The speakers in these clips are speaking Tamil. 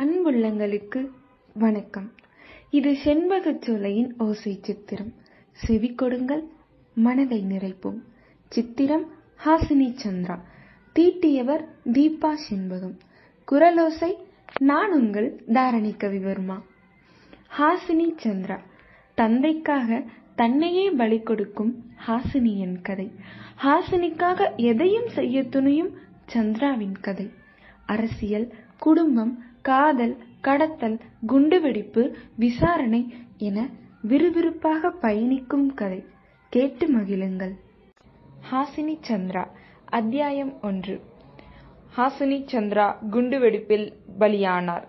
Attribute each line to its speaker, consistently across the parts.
Speaker 1: அன்புள்ளங்களுக்கு வணக்கம். இது செண்பகச் சோலையின் ஓசை சித்திரம். செவி கொடுங்கள் மனதை நிறைப்போம். சித்திரம் ஹாசினி சந்திரா. தீட்டியவர் தீபா செண்பகம். குரலோசை நான் உங்கள் தாரணி கவிவர்மா ஹாசினி சந்திரா. தந்தைக்காக தன்னையே பலி கொடுக்கும் ஹாசினியின் கதை. ஹாசினிக்காக எதையும் செய்ய துணியும் சந்திராவின் கதை. அரசியல் குடும்பம் காதல் கடத்தல் குண்டுவெடிப்பு விசாரணை என விறுவிறுப்பாக பயணிக்கும் கதை. கேட்டு மகிழுங்கள். ஹாசினி சந்திரா அத்தியாயம் ஒன்று. ஹாசினி சந்திரா குண்டுவெடிப்பில் பலியானார்.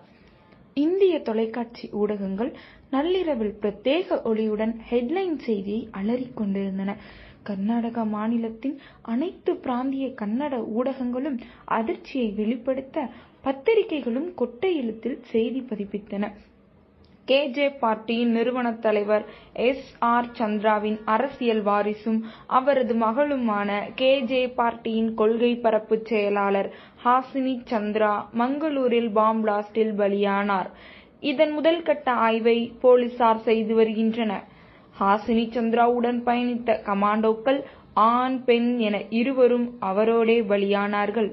Speaker 1: இந்திய தொலைக்காட்சி ஊடகங்கள் நள்ளிரவில் பிரத்யேக ஒளியுடன் ஹெட்லைன் செய்தியை அலறிக் கொண்டிருந்தன. கர்நாடக மாநிலத்தின் அனைத்து பிராந்திய கன்னட ஊடகங்களும் அதிர்ச்சியை வெளிப்படுத்த பத்திரிகைகளும் கொட்டை எழுத்தில் செய்தி பதிப்பித்தன. கேஜே பார்ட்டியின் நிறுவன தலைவர் எஸ். ஆர். சந்திராவின் அரசியல் வாரிசும் அவரது மகளுமான கேஜே பார்ட்டியின் கொள்கை பரப்பு செயலாளர் ஹாசினி சந்திரா மங்களூரில் பாம் பிளாஸ்டில் பலியானார். இதன் முதல் கட்ட ஆய்வை போலீசார் செய்து வருகின்றனர். ஹாசினி சந்திராவுடன் பயணித்த கமாண்டோக்கள் ஆண் பெண் என இருவரும் அவரோடே பலியானார்கள்.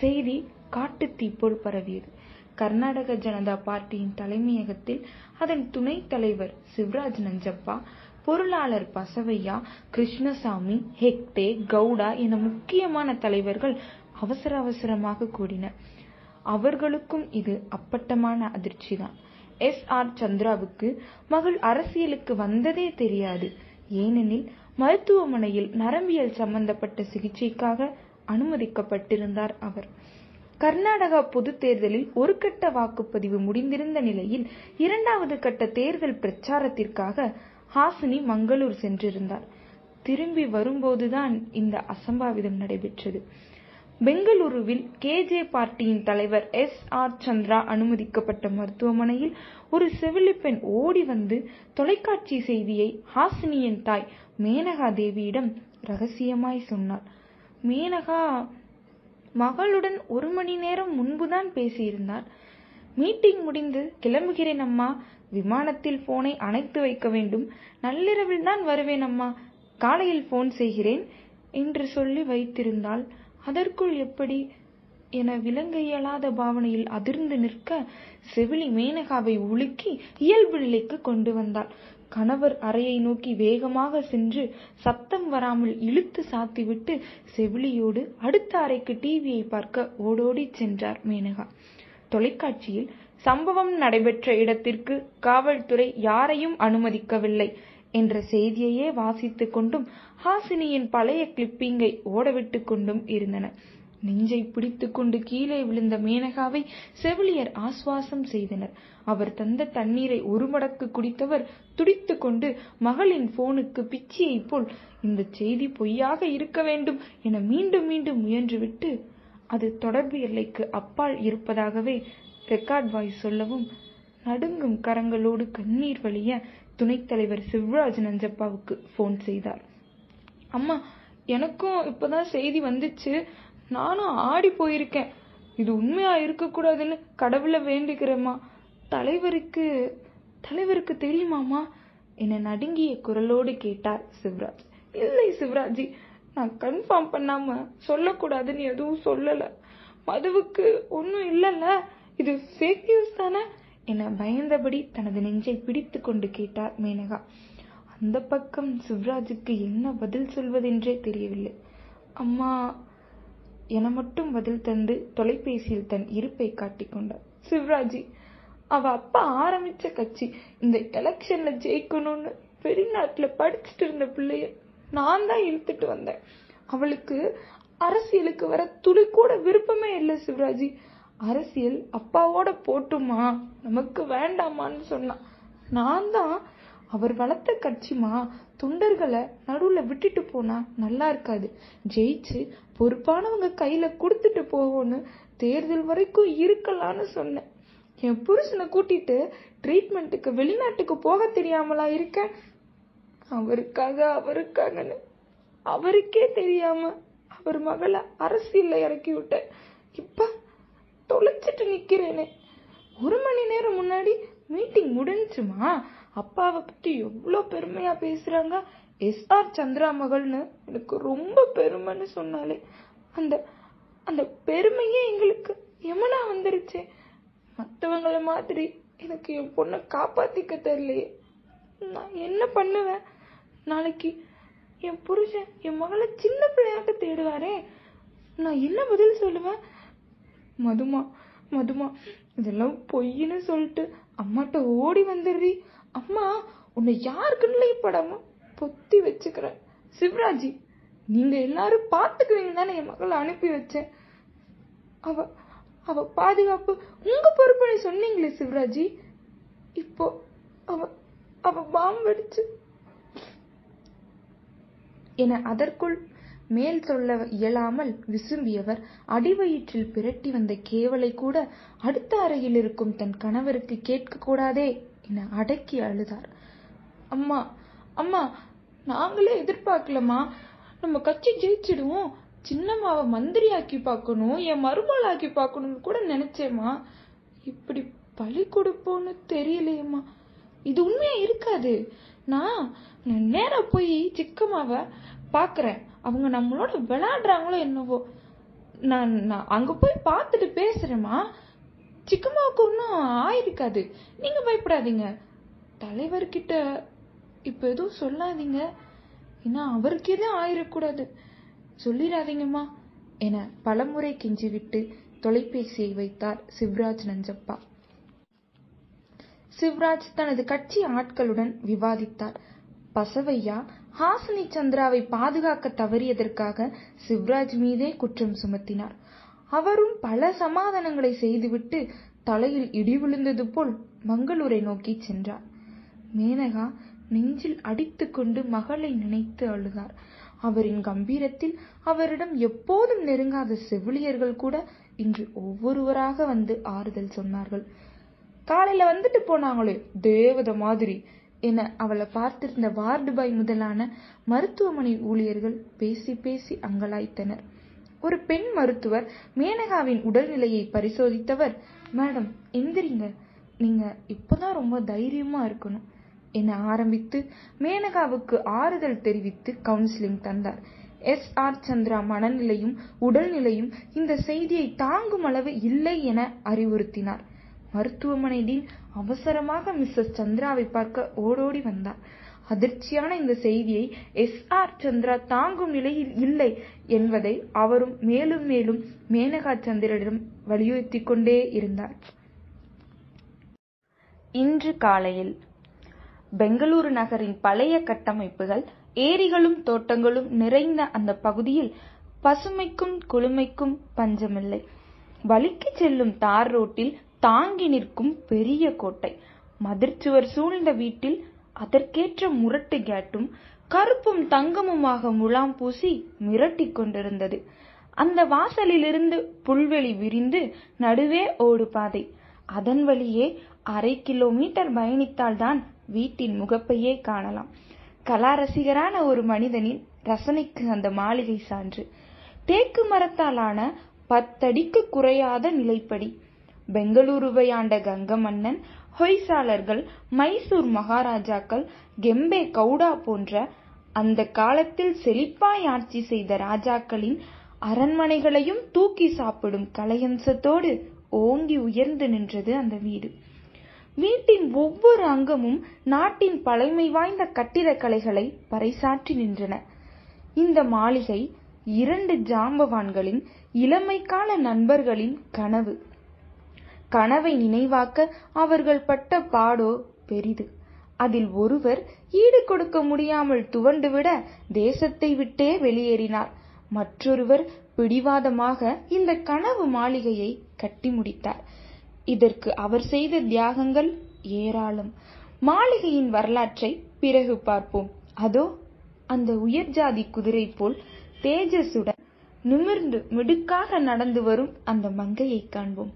Speaker 1: செய்தி காட்டுத்தீ போல் பரவியது. கர்நாடக ஜனதா பார்ட்டியின் தலைமையகத்தில் அதன் துணைத் தலைவர் சிவராஜ் நஞ்சப்பா பொருளாளர் பசவையா கிருஷ்ணசாமி ஹெக்டே கவுடா என முக்கியமான தலைவர்கள் அவசர அவசரமாக கூடினர். அவர்களுக்கும் இது அப்பட்டமான அதிர்ச்சிதான். எஸ் ஆர் சந்திராவுக்கு மகள் அரசியலுக்கு வந்ததே தெரியாது. ஏனெனில் மருத்துவமனையில் நரம்பியல் சம்பந்தப்பட்ட சிகிச்சைக்காக அனுமதிக்கப்பட்டிருந்தார் அவர். கர்நாடகா பொது தேர்தலில் ஒரு கட்ட வாக்குப்பதிவு முடிந்திருந்த நிலையில் இரண்டாவது கட்ட தேர்தல் பிரச்சாரத்திற்காக ஹாசினி மங்களூர் சென்றிருந்தார். திரும்பி வரும்போதுதான் இந்த அசம்பாவிதம் நடைபெற்றது. பெங்களூருவில் கேஜே பார்ட்டியின் தலைவர் எஸ் ஆர் சந்திரா அனுமதிக்கப்பட்ட மருத்துவமனையில் ஒரு செவிலிப்பெண் ஓடி வந்து தொலைக்காட்சி செய்தியை ஹாசினியின் தாய் மேனகா தேவியிடம் ரகசியமாய் சொன்னார் மேனகா மகளுடன் ஒரு மணி நேரம் முன்புதான் பேசியிருந்தார் மீட்டிங் முடிந்து கிளம்புகிறேன் அம்மா விமானத்தில் போனை அணைத்து வைக்க வேண்டும். நள்ளிரவில் தான் வருவேன் அம்மா காலையில் போன் செய்கிறேன் என்று சொல்லி வைத்திருந்தாள். அதற்குள் எப்படி என விளங்க இயலாத பாவனையில் அதிர்ந்து நிற்க செவிலி மேனகாவை உலுக்கி இயல்பு நிலைக்கு கொண்டு வந்தாள். கணவர் அறையை நோக்கி வேகமாக சென்று சத்தம் வராமல் இழுத்து சாத்திவிட்டு செவிலியோடு அடுத்த அறைக்கு டிவியை பார்க்க ஓடோடி சென்றார் மேனகா. தொலைக்காட்சியில் சம்பவம் நடைபெற்ற இடத்திற்கு காவல்துறை யாரையும் அனுமதிக்கவில்லை என்ற செய்தியையே வாசித்துக் கொண்டும் ஹாசினியின் பழைய கிளிப்பிங்கை ஓடவிட்டு கொண்டும் இருந்தன. நெஞ்சை பிடித்து கொண்டு கீழே விழுந்த மேனகாவை செவிலியர் ஆஸ்வாசம் செய்தனர். அவர் தந்த தண்ணீரை ஒரு மடக்கு குடித்தவர் துடித்து கொண்டு மகளின் போனுக்கு பிச்சியை போல் இந்த செய்தி பொய்யாக இருக்க வேண்டும் என மீண்டும் மீண்டும் முயன்றுவிட்டு அது தொடர்பு எல்லைக்கு அப்பால் இருப்பதாகவே ரெக்கார்ட் வாய்ஸ் சொல்லவும் நடுங்கும் கரங்களோடு கண்ணீர் வழிய துணைத் தலைவர் சிவராஜ் நஞ்சப்பாவுக்கு போன் செய்தார். அம்மா எனக்கும் இப்பதான் செய்தி வந்துச்சு. நானும் ஆடி போயிருக்கேன். இது உண்மையாக இருக்கக்கூடாதுன்னு கடவுளை வேண்டிக்கிறேம்மா தலைவருக்கு தலைவருக்கு தெரியுமாமா என்னை நடுங்கிய குரலோடு கேட்டார் சிவராஜ். இல்லை சிவராஜி நான் கன்ஃபார்ம் பண்ணாம சொல்லக்கூடாதுன்னு எதுவும் சொல்லலை. மதுவுக்கு ஒன்றும் இல்லைல்ல. இது ஃபேக் நியூஸ் தானே? என பயந்தபடி தனது நெஞ்சை பிடித்து கொண்டு கேட்டார் மேனகா. அந்த பக்கம் சிவராஜுக்கு என்ன பதில் சொல்வதென்றே தெரியவில்லை. அம்மா என மட்டும் பதில் தந்து தொலைபேசியில் தன் இருப்பை காட்டிக்கொண்டார் சிவராஜி அவ அப்பா ஆரம்பிச்ச கட்சி இந்த எலெக்ஷன்ல ஜெயிக்கணும்னு வெளிநாட்டுல படிச்சுட்டு இருந்த பிள்ளைய நான் தான் இழுத்துட்டு வந்தேன். அவளுக்கு அரசியலுக்கு வர துளி கூட விருப்பமே இல்லை சிவராஜி. அரசியல் அப்பாவோட போட்டுமா நமக்கு வேண்டாமான்னு சொன்னான். நான் தான் அவர் வளர்த்த கட்சிமா தொண்டர்களை நடுவுல விட்டுட்டு போனா நல்லா இருக்காது. ஜெயிச்சு பொறுப்பானவங்க கையில கொடுத்துட்டு போவோன்னு தேர்தல் வரைக்கும் இருக்கலான்னு சொன்னேன். என் புருஷனை கூட்டிட்டு ட்ரீட்மெண்ட்டுக்கு வெளிநாட்டுக்கு போக தெரியாமலா இருக்கேன்? அவருக்காக அவருக்காகன்னு. அவருக்கே தெரியாம அவர் மகளை அரசியல்ல இறக்கி விட்டேன். இப்ப தொலைச்சிட்டு நிக்கிறேனே. முன்னாடி மீட்டிங் முடிஞ்சுமா? அப்பாவை பத்தி எவ்வளோ பெருமையா பேசுறாங்க? எஸ். ஆர். சந்திரா மகள்னு எனக்கு ரொம்ப பெருமைன்னு சொன்னாலே அந்த அந்த பெருமையே எங்களுக்கு எமனா வந்துருச்சே? மற்றவங்கள மாதிரி எனக்கு என் பொண்ணை காப்பாத்திக்க தெரியலையே. நான் என்ன பண்ணுவேன்? நாளைக்கு என் புருஷன் என் மகளை சின்ன பிள்ளையாட்ட தேடுவாரே. நான் என்ன பதில் சொல்லுவேன்? மதுமா மதுமா இதெல்லாம் பொய்ன்னு சொல்லிட்டு அம்மாட்ட ஓடி வந்துடுறி. அம்மா உன்னை யாருக்குன்னு படாம? பொத்தி வச்சுக்கிறேன் சிவராஜி நீங்க எல்லாரும் பார்த்துக்குவீங்க தானே என் மகளை அனுப்பி வச்சேன். அவ அவ பாதுகாப்பு உங்க பொறுப்புன்னு சொன்னீங்களே சிவராஜி. இப்போ அவ அவ பாம்பு வெடிச்சு. என அதற்குள் மேல் சொல்ல இயலாமல் விசும்பியவர் அடிவயிற்றில் பிரட்டி வந்த கேவலை கூட அடுத்த அறையில் இருக்கும் தன் கணவருக்கு கேட்கக்கூடாதே. என அடக்கி அழுதார். அம்மா அம்மா நாங்களே எதிர்பார்க்கலம்மா. நம்ம கட்சி ஜெயிச்சிடுவோம். சின்னம்மாவை மந்திரியாக்கி பார்க்கணும் என் மருமகள் ஆக்கி பார்க்கணும்னு கூட நினைச்சேம்மா. இப்படி பழி கொடுப்போன்னு தெரியலையேம்மா. இது உண்மையா இருக்காது. நான் நேராக நேரா போய் சிக்கம்மாவை பார்க்கறேன். அவங்க நம்மளோட விளையாடுறாங்களோ என்னவோ. நான் நான் அங்க போய் பார்த்துட்டு பேசுகிறேம்மா சிக்கம்மாவுக்கு ஒன்றும் ஆயிருக்காது. நீங்க பயப்படாதீங்க. தலைவர்கிட்ட இப்ப எதுவும் சொல்லாதீங்க. ஏன்னா அவருக்கு எதுவும் ஆயிடக்கூடாது சொல்லிடாதீங்கம்மா என பலமுறை கெஞ்சிவிட்டு தொலைபேசியை வைத்தார் சிவராஜ் நஞ்சப்பா. சிவராஜ் தனது கட்சி ஆட்களுடன் விவாதித்தார். பசவையா ஹாசினி சந்திராவை பாதுகாக்க தவறியதற்காக சிவராஜ் மீதே குற்றம் சுமத்தினார். அவரும் பல சமாதானங்களை செய்துவிட்டு தலையில் இடி விழுந்தது போல் மங்களூரை நோக்கி சென்றார். மேனகா நெஞ்சில் அடித்துக்கொண்டு மகளை நினைத்து அழுதார். அவரின் கம்பீரத்தில் அவரிடம் எப்போதும் நெருங்காத செவிலியர்கள் கூட இன்று ஒவ்வொருவராக வந்து ஆறுதல் சொன்னார்கள். காலையில வந்துட்டு போனாங்களே தேவத மாதிரி என அவளை பார்த்திருந்த வார்டு பாய் முதலான மருத்துவமனை ஊழியர்கள் பேசி பேசி அங்கலாய்த்தனர். ஒரு பெண் மருத்துவர் மேனகாவின் உடல்நிலையை பரிசோதித்தவர். மேடம் எந்திரிங்க. நீங்க இப்பதான் ரொம்ப தைரியமா இருக்கணும். என ஆரம்பித்து மேனகாவுக்கு ஆறுதல் தெரிவித்து கவுன்சிலிங் தந்தார். எஸ். ஆர். சந்திரா மனநிலையும் உடல்நிலையும் இந்த செய்தியை தாங்கும் அளவு இல்லை என அறிவுறுத்தினார். மருத்துவமனை டீன் அவசரமாக மிஸ்ஸஸ் சந்திராவை பார்க்க ஓடோடி வந்தார். அதிர்ச்சியான இந்த செய்தியை எஸ் ஆர் சந்திரா தாங்கும் நிலையில் இல்லை என்பதை அவரும் மேலும் மேலும் மேனகா சந்திரனிடம் வலியுறுத்திக் கொண்டே இருந்தார். இன்று காலையில் பெங்களூரு நகரின் பழைய கட்டமைப்புகள் ஏரிகளும் தோட்டங்களும் நிறைந்த அந்த பகுதியில் பசுமைக்கும் குளுமைக்கும் பஞ்சமில்லை. வலிக்கு செல்லும் தார் ரோட்டில் தாங்கி நிற்கும் பெரிய கோட்டை மதிர்ச்சுவர் சூழ்ந்த வீட்டில் அதற்கேற்ற முரட்டு கேட்டும் கருப்பும் தங்கமுமாக முலாம் பூசி மிரட்டிக் கொண்டிருந்தது. அந்த வாசலிலிருந்து புல்வெளி விரிந்து நடுவே ஓடு பாதை. அதன் வழியே அரை கிலோமீட்டர் பயணித்தால்தான் வீட்டின் முகப்பையே காணலாம். கலா ரசிகரான ஒரு மனிதனின் ரசனைக்கு அந்த மாளிகை சான்று. தேக்கு மரத்தாலான பத்தடிக்கு குறையாத நிலைப்படி. பெங்களூருவை ஆண்ட மன்னன் ஹொய்சாளர்கள் மைசூர் மகாராஜாக்கள் கெம்பே கவுடா போன்ற அந்த காலத்தில் செழிப்பாய் ஆட்சி செய்த ராஜாக்களின் அரண்மனைகளையும் தூக்கி சாப்பிடும் கலையம்சத்தோடு ஓங்கி உயர்ந்து நின்றது அந்த வீடு. வீட்டின் ஒவ்வொரு அங்கமும் நாட்டின் பழமை வாய்ந்த கட்டிடக்கலைகளை பறைசாற்றி நின்றன. இந்த மாளிகை இரண்டு ஜாம்பவான்களின் இளமைக்கால நண்பர்களின் கனவு. கனவை நினைவாக்க அவர்கள் பட்ட பாடோ பெரிது. அதில் ஒருவர் ஈடு கொடுக்க முடியாமல் துவண்டுவிட தேசத்தை விட்டே வெளியேறினார். மற்றொருவர் பிடிவாதமாக இந்த கனவு மாளிகையை கட்டி முடித்தார். இதற்கு அவர் செய்த தியாகங்கள் ஏராளம். மாளிகையின் வரலாற்றை பிறகு பார்ப்போம். அதோ அந்த உயர் ஜாதி குதிரை போல் தேஜசுடன் நிமிர்ந்து மிடுக்காக நடந்து வரும் அந்த மங்கையை காண்போம்.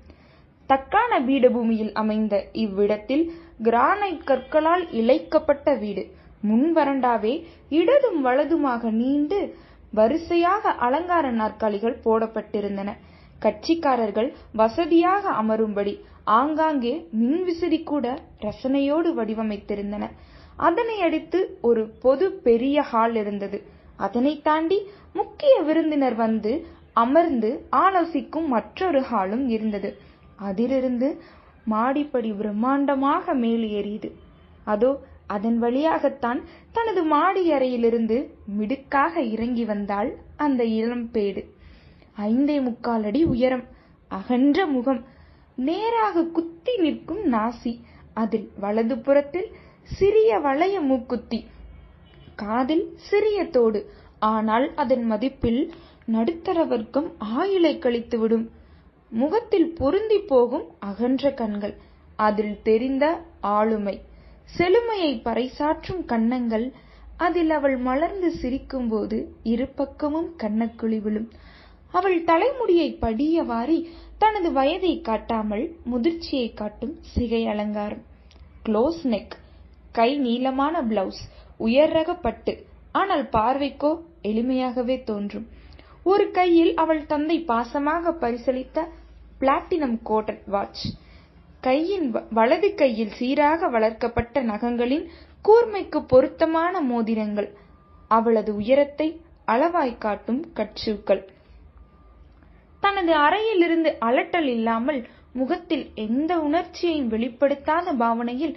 Speaker 1: தக்கான பீடபூமியில் அமைந்த இவ்விடத்தில் கிரானைட் கற்களால் இழைக்கப்பட்ட வீடு. முன் வரண்டாவே இடதும் வலதுமாக நீண்டு வரிசையாக அலங்கார நாற்காலிகள் போடப்பட்டிருந்தன. கட்சிக்காரர்கள் வசதியாக அமரும்படி ஆங்காங்கே மின்விசிறி கூட ரசனையோடு வடிவமைத்திருந்தன. அதனை அடுத்து ஒரு பொது பெரிய ஹால் இருந்தது. அதனை தாண்டி முக்கிய விருந்தினர் வந்து அமர்ந்து ஆலோசிக்கும் மற்றொரு ஹாலும் இருந்தது. அதிலிருந்து மாடிப்படி பிரம்மாண்டமாக மேலே ஏறியது. அதோ அதன் வழியாகத்தான் தனது மாடி அறையிலிருந்து மிடுக்காக இறங்கி வந்தாள் அந்த இளம்பேடு ஐந்தே முக்கால் அடி உயரம் அகன்ற முகம் நேராக குத்தி நிற்கும் நாசி அதில் வலது புறத்தில் சிறிய வளைய மூக்குத்தி காதில் சிறிய தோடு. ஆனால் அதன் மதிப்பில் நடுத்தர வர்க்கம் ஆயுளை கழித்துவிடும். முகத்தில் பொருந்தி போகும் அகன்ற கண்கள் அதில் தெரிந்த ஆளுமை. செழுமையை பறைசாற்றும் கன்னங்கள் அதில் அவள் மலர்ந்து சிரிக்கும்போது இரு பக்கமும் கண்ணக்குழி விழும். அவள் தலைமுடியை படிய வாரி தனது வயதை காட்டாமல் முதிர்ச்சியை காட்டும் சிகை அலங்காரம். க்ளோஸ் நெக் கை நீளமான பிளவுஸ் உயர் ரக பட்டு ஆனால் பார்வைக்கோ எளிமையாகவே தோன்றும். ஒரு கையில் அவள் தந்தை பாசமாக பரிசளித்த பிளாட்டினம் கோட்டட் வாட்ச். கையின் வலது கையில் சீராக வளர்க்கப்பட்ட நகங்களின் கூர்மைக்கு பொருத்தமான மோதிரங்கள். அவளது உயரத்தை அளவாய் காட்டும் கட்சூக்கள். தனது அறையிலிருந்து அலட்டல் இல்லாமல் முகத்தில் எந்த உணர்ச்சியையும் வெளிப்படுத்தாத பாவனையில்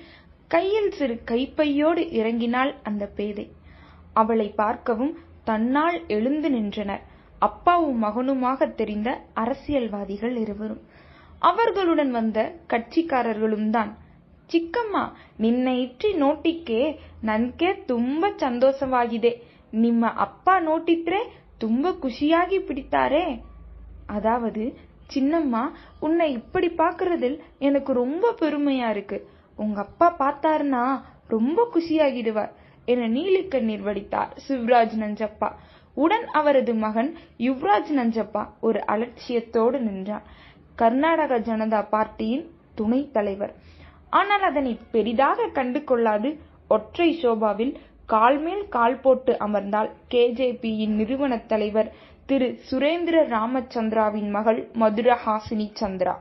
Speaker 1: கையில் சிறு கைப்பையோடு இறங்கினாள் அந்த பேதை. அவளை பார்க்கவும் தன்னால் எழுந்து நின்றனர். அப்பாவும் மகனுமாக தெரிந்த அரசியல்வாதிகள் இருவரும் அவர்களுடன் வந்த கட்சிக்காரர்களும் தான் ಚಿಕ್ಕಮ್ಮ ನಿನ್ನ ಇಟ್ಟಿ ನೋಟಿಕ್ಕೆ ನನ್ಗೆ ತುಂಬಾ ಸಂತೋಷವಾಗಿದೆ ನಿಮ್ಮ ಅಪ್ಪ ನೋಟಿದ್ರೆ ತುಂಬಾ ಖುಷಿಯಾಗಿ பிடித்தாரே அதாவது சின்னம்மா உன்னை இப்படி பார்க்கறதில் எனக்கு ரொம்ப பெருமையா இருக்கு உங்க அப்பா பார்த்தாருன்னா ரொம்ப குஷியாகிடுவார் என நீலிக்கண்ணீர் வடித்தார் சிவராஜ் நஞ்சப்பா உடன் அவரது மகன் யுவராஜ் நஞ்சப்பா ஒரு அலட்சியத்தோடு நின்றார் கர்நாடக ஜனதா பார்ட்டியின் துணைத் தலைவர். ஆனால் அதனை பெரிதாக கண்டு கொள்ளாது ஒற்றை சோபாவில் கால் மேல் கால் போட்டு அமர்ந்தால் கேஜேபியின் நிறுவனத் தலைவர் திரு சுரேந்திர ராமச்சந்திராவின் மகள் மதுரஹாசினி சந்திரா.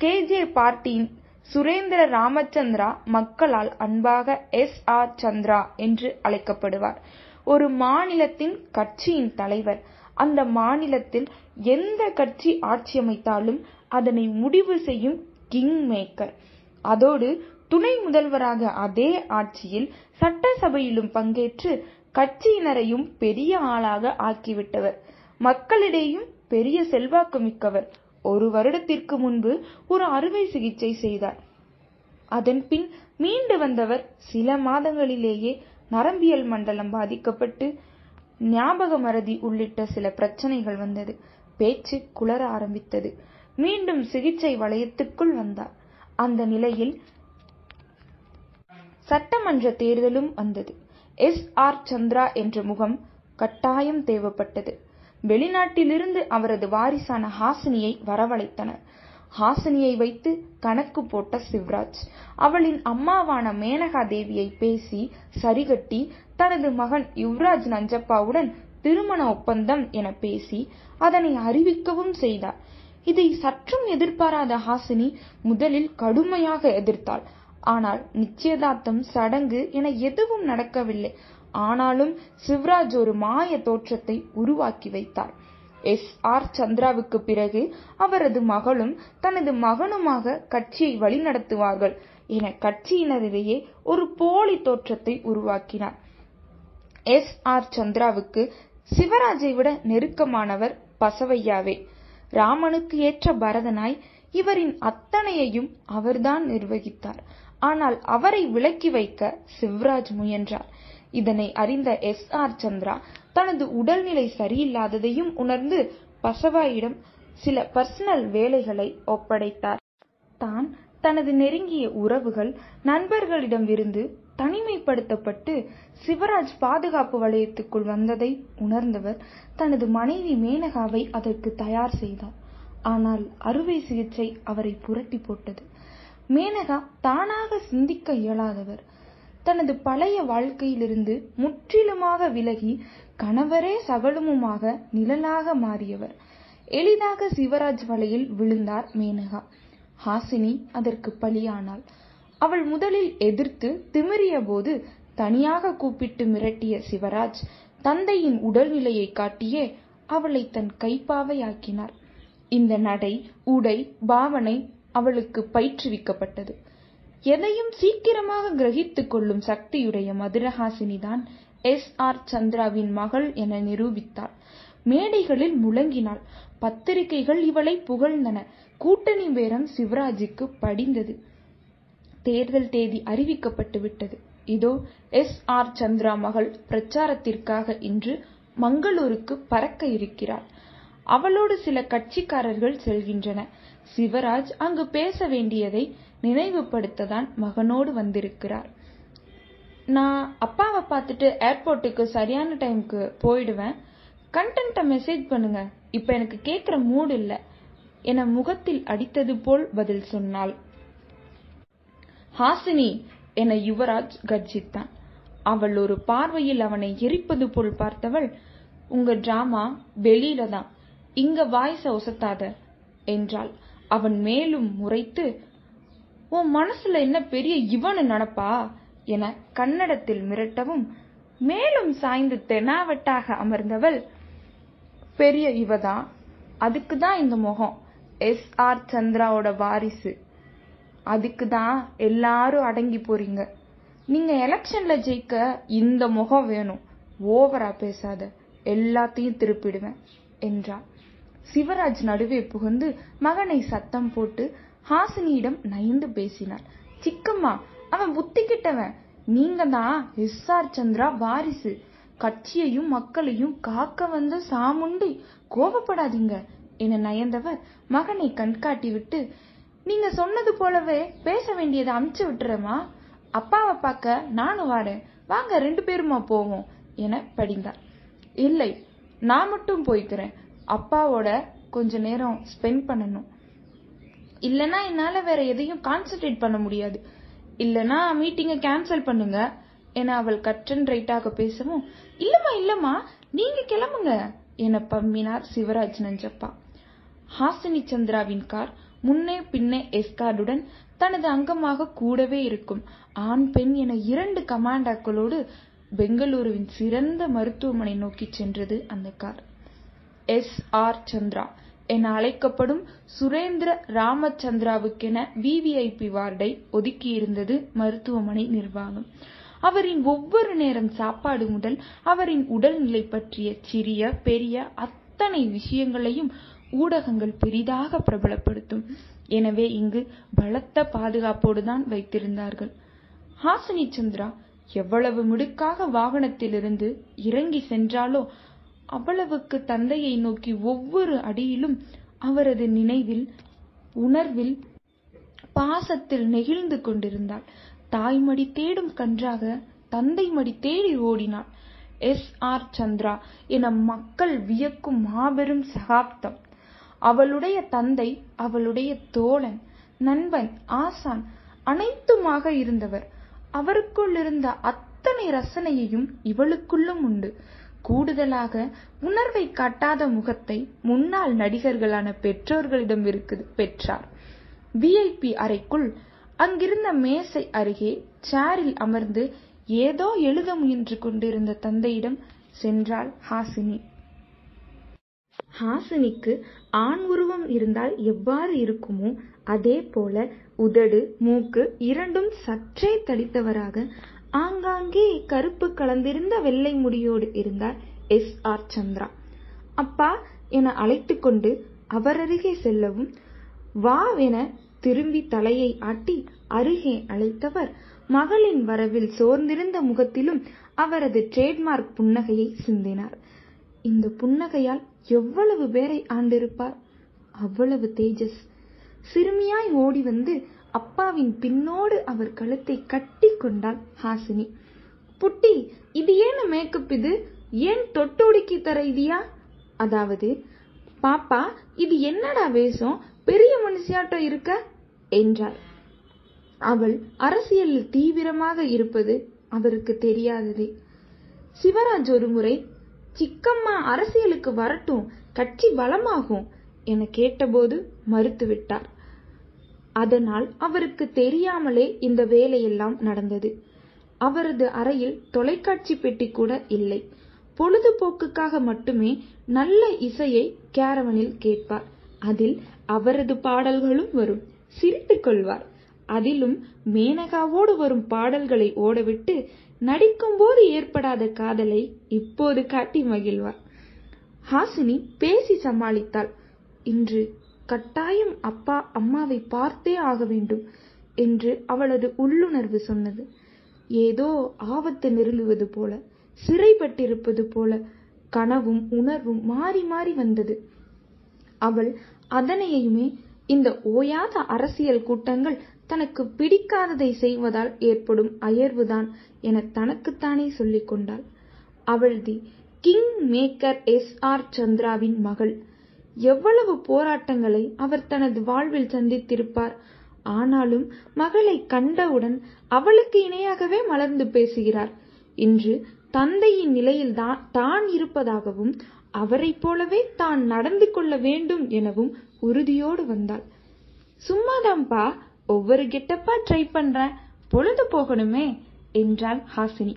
Speaker 1: கேஜே பார்ட்டியின் சுரேந்திர ராமச்சந்திரா மக்களால் அன்பாக எஸ் ஆர் சந்திரா என்று அழைக்கப்படுவார். ஒரு மாநிலத்தின் கட்சியின் தலைவர். அந்த மாநிலத்தில் எந்த கட்சி ஆட்சி அமைத்தாலும் அதனை முடிவு செய்யும் கிங் மேக்கர் அதோடு துணை முதல்வராக அதே ஆட்சியில் சட்டசபையிலும் பங்கேற்று கட்சியினரையும் பெரிய ஆளாக ஆக்கிவிட்டவர். மக்களிடையும் பெரிய செல்வாக்கு மிக்கவர். ஒரு வருடத்திற்கு முன்பு ஒரு அறுவை சிகிச்சை செய்தார். அதன் பின் மீண்டு வந்தவர் சில மாதங்களிலேயே நரம்பியல் மண்டலம் பாதிக்கப்பட்டு ஞாபக மறதி உள்ளிட்ட சில பிரச்சனைகள் வந்தது. பேச்சு குளர ஆரம்பித்தது. மீண்டும் சிகிச்சை வளையத்துக்குள் வந்தார். அந்த நிலையில் சட்டமன்ற தேர்தலும் வந்தது. எஸ். ஆர். சந்திரா என்ற முகம் கட்டாயம் தேவைப்பட்டது. வெளிநாட்டிலிருந்து அவரது வாரிசான ஹாசினியை வரவழைத்தனர். ஹாசினியை வைத்து கணக்கு போட்ட சிவராஜ் அவளின் அம்மாவான மேனகா தேவியை பேசி சரிகட்டி தனது மகன் யுவராஜ் நஞ்சப்பாவுடன் திருமண ஒப்பந்தம் என பேசி அதனை அறிவிக்கவும் செய்தார். இதை சற்றும் எதிர்பாராத ஹாசினி முதலில் கடுமையாக எதிர்த்தாள். ஆனால் நிச்சயதார்த்தம் சடங்கு என எதுவும் நடக்கவில்லை. ஆனாலும் சிவராஜ் ஒரு மாய தோற்றத்தை உருவாக்கி வைத்தார். எஸ். ஆர். சந்திராவுக்கு பிறகு அவரது மகளும் தனது மகனுமாக கட்சியை வழிநடத்துவார்கள் என கட்சியினரிடையே ஒரு போலி தோற்றத்தை உருவாக்கினார். எஸ். ஆர். சந்திராவுக்கு சிவராஜை விட நெருக்கமானவர் பசவையாவே. ராமனுக்கு ஏற்ற பரதனாய் இவரின் அத்தனையையும் அவர்தான் நிர்வகித்தார். ஆனால் அவரை விலக்கி வைக்க சிவராஜ் முயன்றார். இதனை அறிந்த எஸ். ஆர். சந்திரா தனது உடல்நிலை சரியில்லாததையும் உணர்ந்து பசவாயிடம் சில பர்சனல் வேலைகளை ஒப்படைத்தார். தான் தனது நெருங்கிய உறவுகள் நண்பர்களிடமிருந்து தனிமைப்படுத்தப்பட்டு சிவராஜ் பாதுகாப்பு வளையத்துக்குள் வந்ததை உணர்ந்தவர் தனது மனைவி மேனகாவை அதற்கு தயார் செய்தார். ஆனால் அறுவை சிகிச்சை அவரை புரட்டி போட்டது. மேனகா தானாக சிந்திக்க இயலாதவர். தனது பழைய வாழ்க்கையிலிருந்து முற்றிலுமாக விலகி கணவரே சகலமுமாக நிழலாக மாறியவர். எளிதாக சிவராஜ் வலையில் விழுந்தார் மேனகா. ஹாசினி அதற்கு பலியானாள். அவள் முதலில் எதிர்த்து திமிரிய போது தனியாக கூப்பிட்டு மிரட்டிய சிவராஜ் தந்தையின் உடல்நிலையை காட்டியே அவளை தன் கைப்பாவையாக்கினார். இந்த நடை உடை பாவனை அவளுக்கு பயிற்றுவிக்கப்பட்டது. எதையும் சீக்கிரமாக கிரகித்துக் கொள்ளும் சக்தியுடைய மதுரஹாசினிதான் எஸ் ஆர் சந்திராவின் மகள் என நிரூபித்தாள் மேடைகளில் முழங்கினாள். பத்திரிகைகள் இவளை புகழ்ந்தன. கூட்டணி பேரம் சிவராஜுக்கு படிந்தது. தேர்தல் தேதி அறிவிக்கப்பட்டு விட்டது. இதோ எஸ் ஆர் சந்திரா மகள் பிரச்சாரத்திற்காக இன்று மங்களூருக்கு பறக்க இருக்கிறாள். அவளோடு சில கட்சிக்காரர்கள் செல்கின்றன. சிவராஜ் அங்கு பேச வேண்டியதை நினைவுபடுத்ததான் மகனோடு வந்திருக்கிறார். நான் அப்பாவை பார்த்துட்டு ஏர்போர்ட்டுக்கு சரியான டைமுக்கு போயிடுவேன். கண்டென்ட்டை மெசேஜ் பண்ணுங்க. இப்ப எனக்கு கேட்குற மூடு இல்ல. என முகத்தில் அடித்தது போல் பதில் சொன்னாள். ஹாசினி என யுவராஜ் கர்ஜித்தான். அவள் ஒரு பார்வையில் அவனை எரிப்பது போல் பார்த்தவள் உங்க டிராமா வெளியில தான். இங்க வாய்ஸ ஒசத்தாத என்றாள். அவன் மேலும் முறைத்து உன் மனசுல என்ன பெரிய இவனு நடப்பா? என கன்னடத்தில் மிரட்டவும் மேலும் சாய்ந்து தெனாவட்டாக அமர்ந்தவள் பெரிய இவதான் அதுக்கு தான் இந்த முகம். எஸ். ஆர். சந்திராவோட வாரிசு. அதுக்கு தான் எல்லாரும் அடங்கி போறீங்க. நீங்க எலெக்ஷன்ல ஜெயிக்க இந்த முகம் வேணும். ஓவரா பேசாத. எல்லாத்தையும் திருப்பிடுவேன் என்றாள். சிவராஜ் நடுவே புகுந்து மகனை சத்தம் போட்டு ஹாசினியிடம் நயந்து பேசினார். சிக்கம்மா அவன் புத்தி கிட்டவன் நீங்க தான் எஸ் ஆர் சந்திரா வாரிசு. கட்சியையும் மக்களையும் காக்க வந்த சாமுண்டி. கோபப்படாதீங்க என நயந்தவர். மகனை கண்காட்டி விட்டு நீங்க சொன்னது போலவே பேச வேண்டியதை அமுச்சு விட்டுறமா அப்பாவை பார்க்க நானும் வாடேன் வாங்க ரெண்டு பேருமா போவோம் என படிந்தார் இல்லை நான் மட்டும் போய்க்கிறேன். அப்பாவோட கொஞ்ச நேரம் ஸ்பெண்ட் பண்ணணும். இல்லைன்னா என்னால வேற எதையும் கான்சென்ட்ரேட் பண்ண முடியாது. இல்லனா மீட்டிங்கை கேன்சல் பண்ணுங்க. என அவள் கற்றன் ரைட்டாக பேசவும் இல்லம்மா இல்லம்மா நீங்க கிளம்புங்க என பம்மினார் சிவராஜ் நஞ்சப்பா. ஹாசினி சந்திராவின் கார் முன்னே பின்னே எஸ்கார்டுடன் தனது அங்கமாக கூடவே இருக்கும். ஆண் பெண் என இரண்டு கமாண்டாக்களோடு பெங்களூருவின் சிறந்த மருத்துவமனை நோக்கி சென்றது அந்த கார். S R Chandra. என அழைக்கப்படும் சுரேந்திர ராமச்சந்திராவுக்கென விவிஐபி வார்டை ஒதுக்கியிருந்தது மருத்துவமனை நிர்வாகம். அவரின் ஒவ்வொரு நேரம் சாப்பாடு முதல் அவரின் உடல்நிலை பற்றிய சிறிய பெரிய அத்தனை விஷயங்களையும் ஊடகங்கள் பெரிதாக பிரபலப்படுத்தும். எனவே இங்கு பலத்த பாதுகாப்போடு தான் வைத்திருந்தார்கள். ஹாசினி சந்திரா எவ்வளவு மிடுக்காக வாகனத்திலிருந்து இறங்கி சென்றாலோ அவ்வளவுக்கு தந்தையை நோக்கி ஒவ்வொரு அடியிலும் அவரது நினைவில் உணர்வில் பாசத்தில் நெகிழ்ந்து கொண்டிருந்தாள். தாய்மடி தேடும் கன்றாக தந்தை மடி தேடி ஓடினாள். எஸ். ஆர். சந்திரா என மக்கள் வியக்கும் மாபெரும் சகாப்தம். அவளுடைய தந்தை அவளுடைய தோழன் நண்பன் ஆசான் அனைத்துமாக இருந்தவர். அவருக்குள் இருந்த அத்தனை ரசனையையும் இவளுக்குள்ளும் உண்டு. கூடுதலாக உணர்வை காட்டாத முகத்தை முன்னாள் நடிகர்களான பெற்றோர்களிடம் இருக்குது பெற்றார். விஐபி அறைக்குள் அங்கிருந்த மேசை அருகே சேரில் அமர்ந்து ஏதோ எழுத முயன்று கொண்டிருந்த தந்தையிடம் சென்றாள் ஹாசினி. ஹாசினிக்கு ஆண் உருவம் இருந்தால் எவ்வாறு இருக்குமோ அதே போல உதடு மூக்கு இரண்டும் சற்றே தடித்தவராக ஆங்காங்கே கருப்பு கலந்திருந்த வெள்ளை முடியோடு இருந்தார் எஸ் ஆர் சந்திரா. அப்பா என அழைத்து கொண்டு அவரருகே செல்லவும் வா என திரும்பி தலையை ஆட்டி அருகே அழைத்தவர். மகளின் வரவில் சோர்ந்திருந்த முகத்திலும் அவரது ட்ரேட்மார்க் புன்னகையை சிந்தினார். இந்த புன்னகையால் எவ்வளவு பேரை ஆண்டிருப்பார்? அவ்வளவு தேஜஸ். சிறுமியாய் ஓடி வந்து அப்பாவின் பின்னோடு அவர் கழுத்தை கட்டி கொண்டாள் ஹாசினி. புட்டி இது ஏன் மேக்கப் இது? ஏன் தொட்டோடிக்கி தர இதியா? அதாவது பாப்பா இது என்னடா வேஷம்? பெரிய மனுஷியாட்டம் இருக்க? என்றார் அவள் அரசியலில் தீவிரமாக இருப்பது அவருக்கு தெரியாததே. சிவராஜ் ஒருமுறை சிக்கம்மா அரசியலுக்கு வரட்டும் கட்சி பலமாகும் என கேட்டபோது மறுத்துவிட்டார். அதனால் அவருக்கு தெரியாமலே இந்த வேலையெல்லாம் நடந்தது. அவரது அறையில் தொலைக்காட்சி பெட்டி கூட இல்லை. பொழுதுபோக்குக்காக மட்டுமே நல்ல இசையை கேரவனில் கேட்பார். அதில் அவரது பாடல்களும் வரும். சிரித்துக் கொள்வார். அதிலும் மேனகாவோடு வரும் பாடல்களை ஓடவிட்டு நடிக்கும்போது ஏற்படாத காதலை இப்போது காட்டி மகிழ்வார். ஹாசினி பேசி சமாளித்தாள். இன்று கட்டாயம் அப்பா அம்மாவை பார்த்தே ஆக வேண்டும் என்று அவளது உள்ளுணர்வு சொன்னது. ஏதோ ஆபத்து நெருங்குவது போல சிறைப்பட்டிருப்பது போல கனவும் உணர்வும் மாறி மாறி வந்தது. அவள் அதனையுமே இந்த ஓயாத அரசியல் கூட்டங்கள் தனக்கு பிடிக்காததை செய்வதால் ஏற்படும் அயர்வுதான் என தனக்குத்தானே சொல்லிக் கொண்டாள். அவள் the king maker S R சந்திராவின் மகள். எவ்வளவு போராட்டங்களை அவர் தனது வாழ்வில் சந்தித்திருப்பார். ஆனாலும் மகளை கண்டவுடன் அவளுக்கு இணையாகவே மலர்ந்து பேசுகிறார். இன்று தந்தையின் நிலையில் தான் தான் இருப்பதாகவும் அவரைப் போலவே தான் நடந்து கொள்ள வேண்டும் எனவும் உறுதியோடு வந்தாள். சும்மாதாம்பா ஒவ்வொரு கெட்டப்பா ட்ரை பண்றேன் பொழுது போகணுமே என்றாள் ஹாசினி.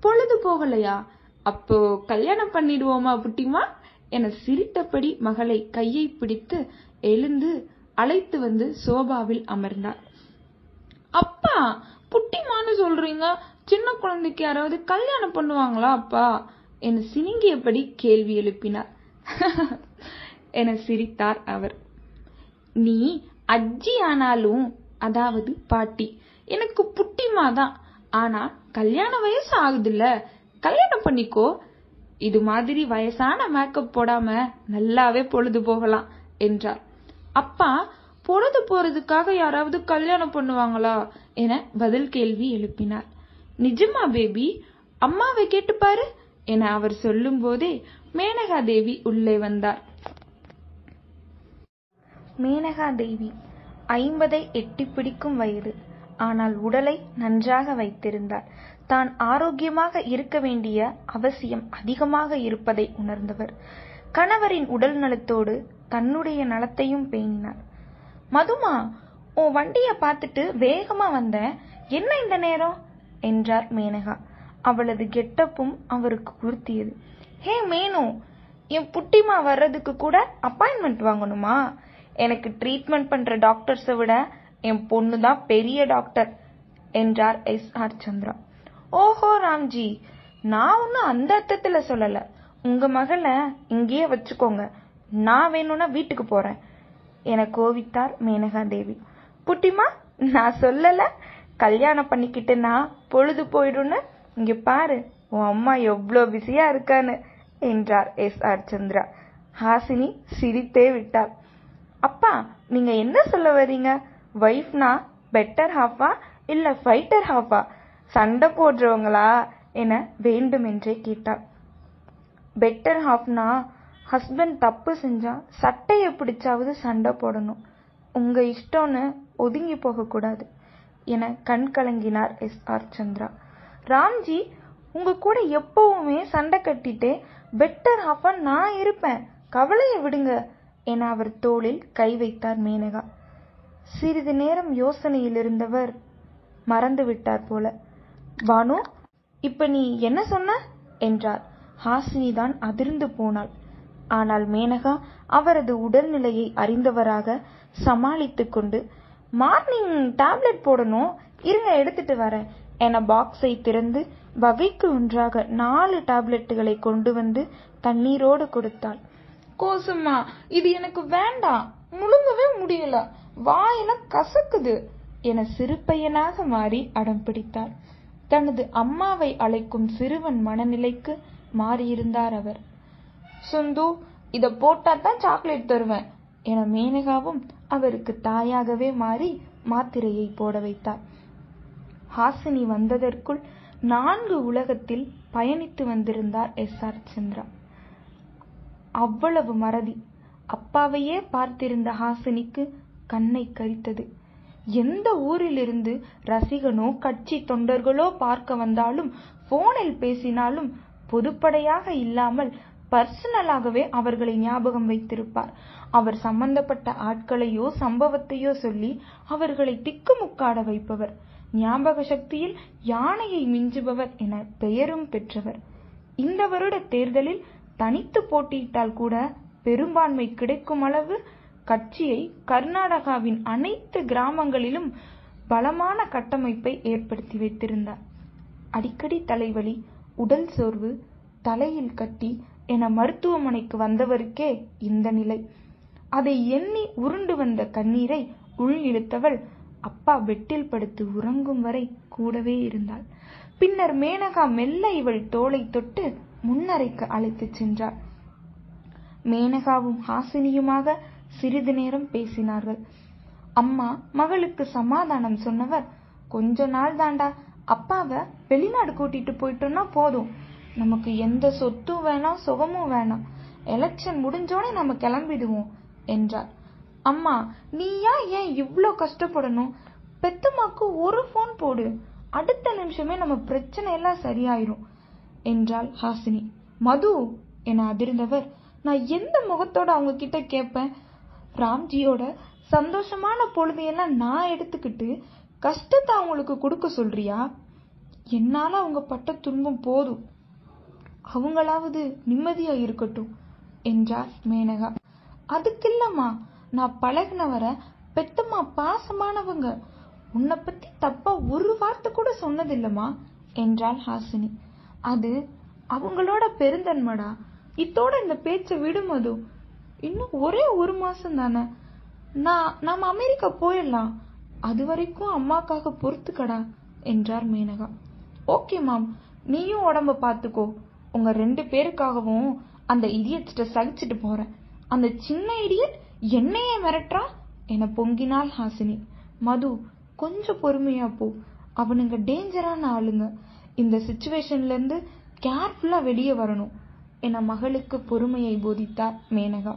Speaker 1: பொழுது போகலையா? அப்போ கல்யாணம் பண்ணிடுவோமா புட்டிமா என சிரித்தபடி மகளை கையை பிடித்து எழுந்து அழைத்து வந்து சோபாவில் அமர்ந்தார். அப்பா புட்டிமான்னு சொல்றீங்க. சின்ன குழந்தைக்கு யாராவது கல்யாணம் பண்ணுவாங்களா அப்பா? என சினிங்கியபடி கேள்வி எழுப்பினார். என சிரித்தார் அவர். நீ அஜ்ஜி ஆனாலும் அதாவது பாட்டி எனக்கு புட்டிமா தான். ஆனா கல்யாண வயசு ஆகுதுல்ல. கல்யாணம் பண்ணிக்கோ. இது மாதிரி வயசான மேக்கப் போடாம நல்லாவே பொழுது போகலாம் என்றார் அப்பா பொழுது போறதுக்காக யாராவது கல்யாணம் பண்ணுவாங்களா என பதில் கேள்வி எழுப்பினார். நிஜமா பேபி அம்மாவை கேட்டு பாரு என அவர் சொல்லும் போதே மேனகா தேவி உள்ளே வந்தார். மேனகா தேவி ஐம்பதை எட்டி பிடிக்கும் வயது. ஆனால் உடலை நன்றாக வைத்திருந்தார் தான் ஆரோக்கியமாக இருக்க வேண்டிய அவசியம் அதிகமாக இருப்பதை உணர்ந்தவர். கணவரின் உடல் நலத்தோடு தன்னுடைய நலத்தையும் பேணினார். மதுமா உன் வண்டிய பார்த்துட்டு வேகமா வந்தேன். என்ன இந்த நேரம்? என்றார் மேனகா. அவளது கெட்டப்பும் அவருக்கு உறுத்தியது. ஹே மேனு என் புட்டிமா வர்றதுக்கு கூட அப்பாயின்மெண்ட் வாங்கணுமா? எனக்கு ட்ரீட்மெண்ட் பண்ற டாக்டர்ஸை விட என் பொண்ணு தான் பெரிய டாக்டர் என்றார் எஸ். ஆர். சந்திரா. ஓஹோ ராம்ஜி. நான் ஒன்றும் அந்த அர்த்தத்தில் சொல்லலை. உங்கள் மகளை இங்கேயே வச்சுக்கோங்க. நான் வேணும்னா வீட்டுக்கு போகிறேன் என கோவித்தார் மேனகா தேவி புட்டிமா நான் சொல்லலை. கல்யாணம் பண்ணிக்கிட்டுனா பொழுது போயிடும்னு இங்கே பாரு. உன் அம்மா எவ்வளோ பிஸியாக இருக்கான்னு என்றார் எஸ் ஆர் சந்திரா. ஹாசினி சிரித்தே விட்டார் அப்பா நீங்கள் என்ன சொல்ல வரீங்க ஒய்ஃப்னா பெட்டர் ஹாஃபா இல்லை ஃபைட்டர் ஹாஃபா சண்டை போடுறவங்களா என வேண்டுமென்றே கேட்டார் பெட்டர் ஹாஃப்னா ஹஸ்பண்ட் தப்பு செஞ்சா சட்டையை பிடிச்சாவது சண்டை போடணும். உங்க இஷ்டம்னு ஒதுங்கி போகக்கூடாது என கண் கலங்கினார் எஸ் ஆர் சந்திரா. ராம்ஜி உங்க கூட எப்பவுமே சண்டை கட்டிட்டு பெட்டர் ஹாஃபா நான் இருப்பேன். கவலையை விடுங்க என அவர் தோளில் கை வைத்தார் மேனகா. சிறிது நேரம் யோசனையில் இருந்தவர் மறந்து விட்டார் போல. பானு இப்ப நீ என்ன சொன்ன? என்றார். ஹாசினி தான் அதிர்ந்து போனாள். ஆனால் மேனகா அவரது உடல்நிலையை அறிந்தவராக சமாளித்துக் கொண்டு மார்னிங் டேப்லெட் போடணும். இருங்க எடுத்துட்டு வரேன் என பாக்ஸை திறந்து வகைக்கு ஒன்றாக நாலு டேப்லெட்டுகளை கொண்டு வந்து தண்ணீரோடு கொடுத்தாள். கோசம்மா இது எனக்கு வேண்டாம். முழுங்கவே முடியல. வாயெல்லாம் கசக்குது என சிறு பையனாக மாறி அடம் பிடித்தார் தனது அம்மாவை அழைக்கும் சிறுவன் மனநிலைக்கு மாறியிருந்தார் அவர். சுந்து இத போட்டாதான் சாக்லேட் தருவேன் என மேனகாவும் அவருக்கு தாயாகவே மாறி மாத்திரையை போட வைத்தார். ஹாசினி வந்ததற்குள் நான்கு உலகத்தில் பயணித்து வந்திருந்தார் எஸ். ஆர். சந்திரா. அவ்வளவு மறதி அப்பாவையே பார்த்திருந்த ஹாசினிக்கு கண்ணை கரித்தது. எந்த ஊரிலிருந்து ரசிகனோ கட்சி தொண்டர்களோ பார்க்க வந்தாலும் போனில் பேசினாலும் பொதுப்படையாக இல்லாமல் பர்சனலாகவே அவர்களை ஞாபகம் வைத்திருப்பார். அவர் சம்பந்தப்பட்ட ஆட்களையோ சம்பவத்தையோ சொல்லி அவர்களை திக்குமுக்காட வைப்பவர். ஞாபக சக்தியில் யானையை மிஞ்சுபவர் என பெயரும் பெற்றவர். இந்த வருட தேர்தலில் தனித்து போட்டியிட்டால் கூட பெரும்பான்மை கிடைக்கும் அளவு கட்சியை கர்நாடகாவின் அனைத்து கிராமங்களிலும் பலமான கட்டமைப்பை ஏற்படுத்தி வைத்திருந்தார். அடிக்கடி தலைவலி உடல் சோர்வு தலையில் கட்டி என மருத்துவமனைக்கு வந்தவருக்கே இந்த நிலை. அதை எண்ணி உருண்டு வந்த கண்ணீரை உள் இழுத்தவள் அப்பா பெட்டில் படுத்து உறங்கும் வரை கூடவே இருந்தாள். பின்னர் மேனகா மெல்ல இவள் தோலை தொட்டு முன்னறைக்கு அழைத்துச் சென்றாள். மேனகாவும் ஹாசினியுமாக சிறிது நேரம் பேசினார்கள். அம்மா மகளுக்கு சமாதானம் சொன்னவர் கொஞ்ச நாள் தாண்டா அப்பாவை வெளிநாடு கூட்டிட்டு போயிட்டோம்னா போதும். நமக்கு எந்த சொத்தும் வேணாம் சுகமும் வேணாம். எலெக்ஷன் முடிஞ்சோடனே நம்ம கிளம்பிடுவோம் என்றார். அம்மா நீயா ஏன் இவ்ளோ கஷ்டப்படணும்? பெத்தம்மாக்கு ஒரு ஃபோன் போடு. அடுத்த நிமிஷமே நம்ம பிரச்சனை எல்லாம் சரியாயிரும் என்றாள் ஹாசினி. மது என அதிர்ந்தவர். நான் எந்த முகத்தோட அவங்க கிட்ட கேட்பேன்? ராம்ஜியோட சந்தோஷமான பொழுதையெல்லாம் நான் எடுத்துக்கிட்டு கஷ்டத்தை அவங்களுக்கு கொடுக்க சொல்றியா? என்னால் அவங்க பட்ட துன்பம் போதும். அவங்களாவது நிம்மதியா இருக்கட்டும் என்றார் மேனகா. அதுக்கில்லம்மா நான் பழகினவரை பெத்தம்மா பாசமானவங்க. உன்னை பத்தி தப்பா ஒரு வார்த்தை கூட சொன்னதில்லம்மா என்றாள் ஹாசினி. அது அவங்களோட பெருந்தன்மடா. இத்தோட இந்த பேச்சை விடுமது இன்னும் ஒரே ஒரு மாசம் தானே. நான் நாம அமெரிக்கா போயிடலாம். அது வரைக்கும் அம்மாக்காக பொறுத்துக்கடா என்றார் மேனகா. ஓகே மாம். நீயும் உடம்ப பார்த்துக்கோ. உங்க ரெண்டு பேருக்காகவும் அந்த இடியட்ஸ்ட சகிச்சுட்டு போறேன். அந்த சின்ன இடியட் என்னையே மிரட்டுறா? என பொங்கினாள் ஹாசினி. மது கொஞ்சம் பொறுமையா போ. அவனுங்க டேஞ்சரான ஆளுங்க. இந்த சுச்சுவேஷன்ல இருந்து கேர்ஃபுல்லா வெளியே வரணும். என மகளுக்கு பொறுமையை போதித்தார் மேனகா.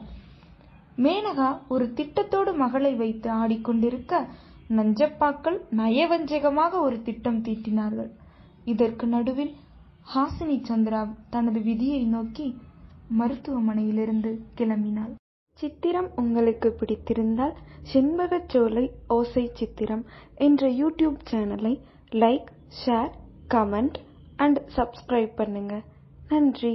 Speaker 1: மேனகா ஒரு திட்டத்தோடு மகளை வைத்து ஆடிக்கொண்டிருக்க நஞ்சப்பாக்கள் நயவஞ்சகமாக ஒரு திட்டம் தீட்டினார்கள். இதற்கு நடுவில் ஹாசினி சந்திரா தனது விதியை நோக்கி மருத்துவமனையிலிருந்து கிளம்பினாள். சித்திரம் உங்களுக்கு பிடித்திருந்தால் செண்பகச்சோலை ஓசை சித்திரம் என்ற யூடியூப் சேனலை like share comment and subscribe பண்ணுங்க. நன்றி.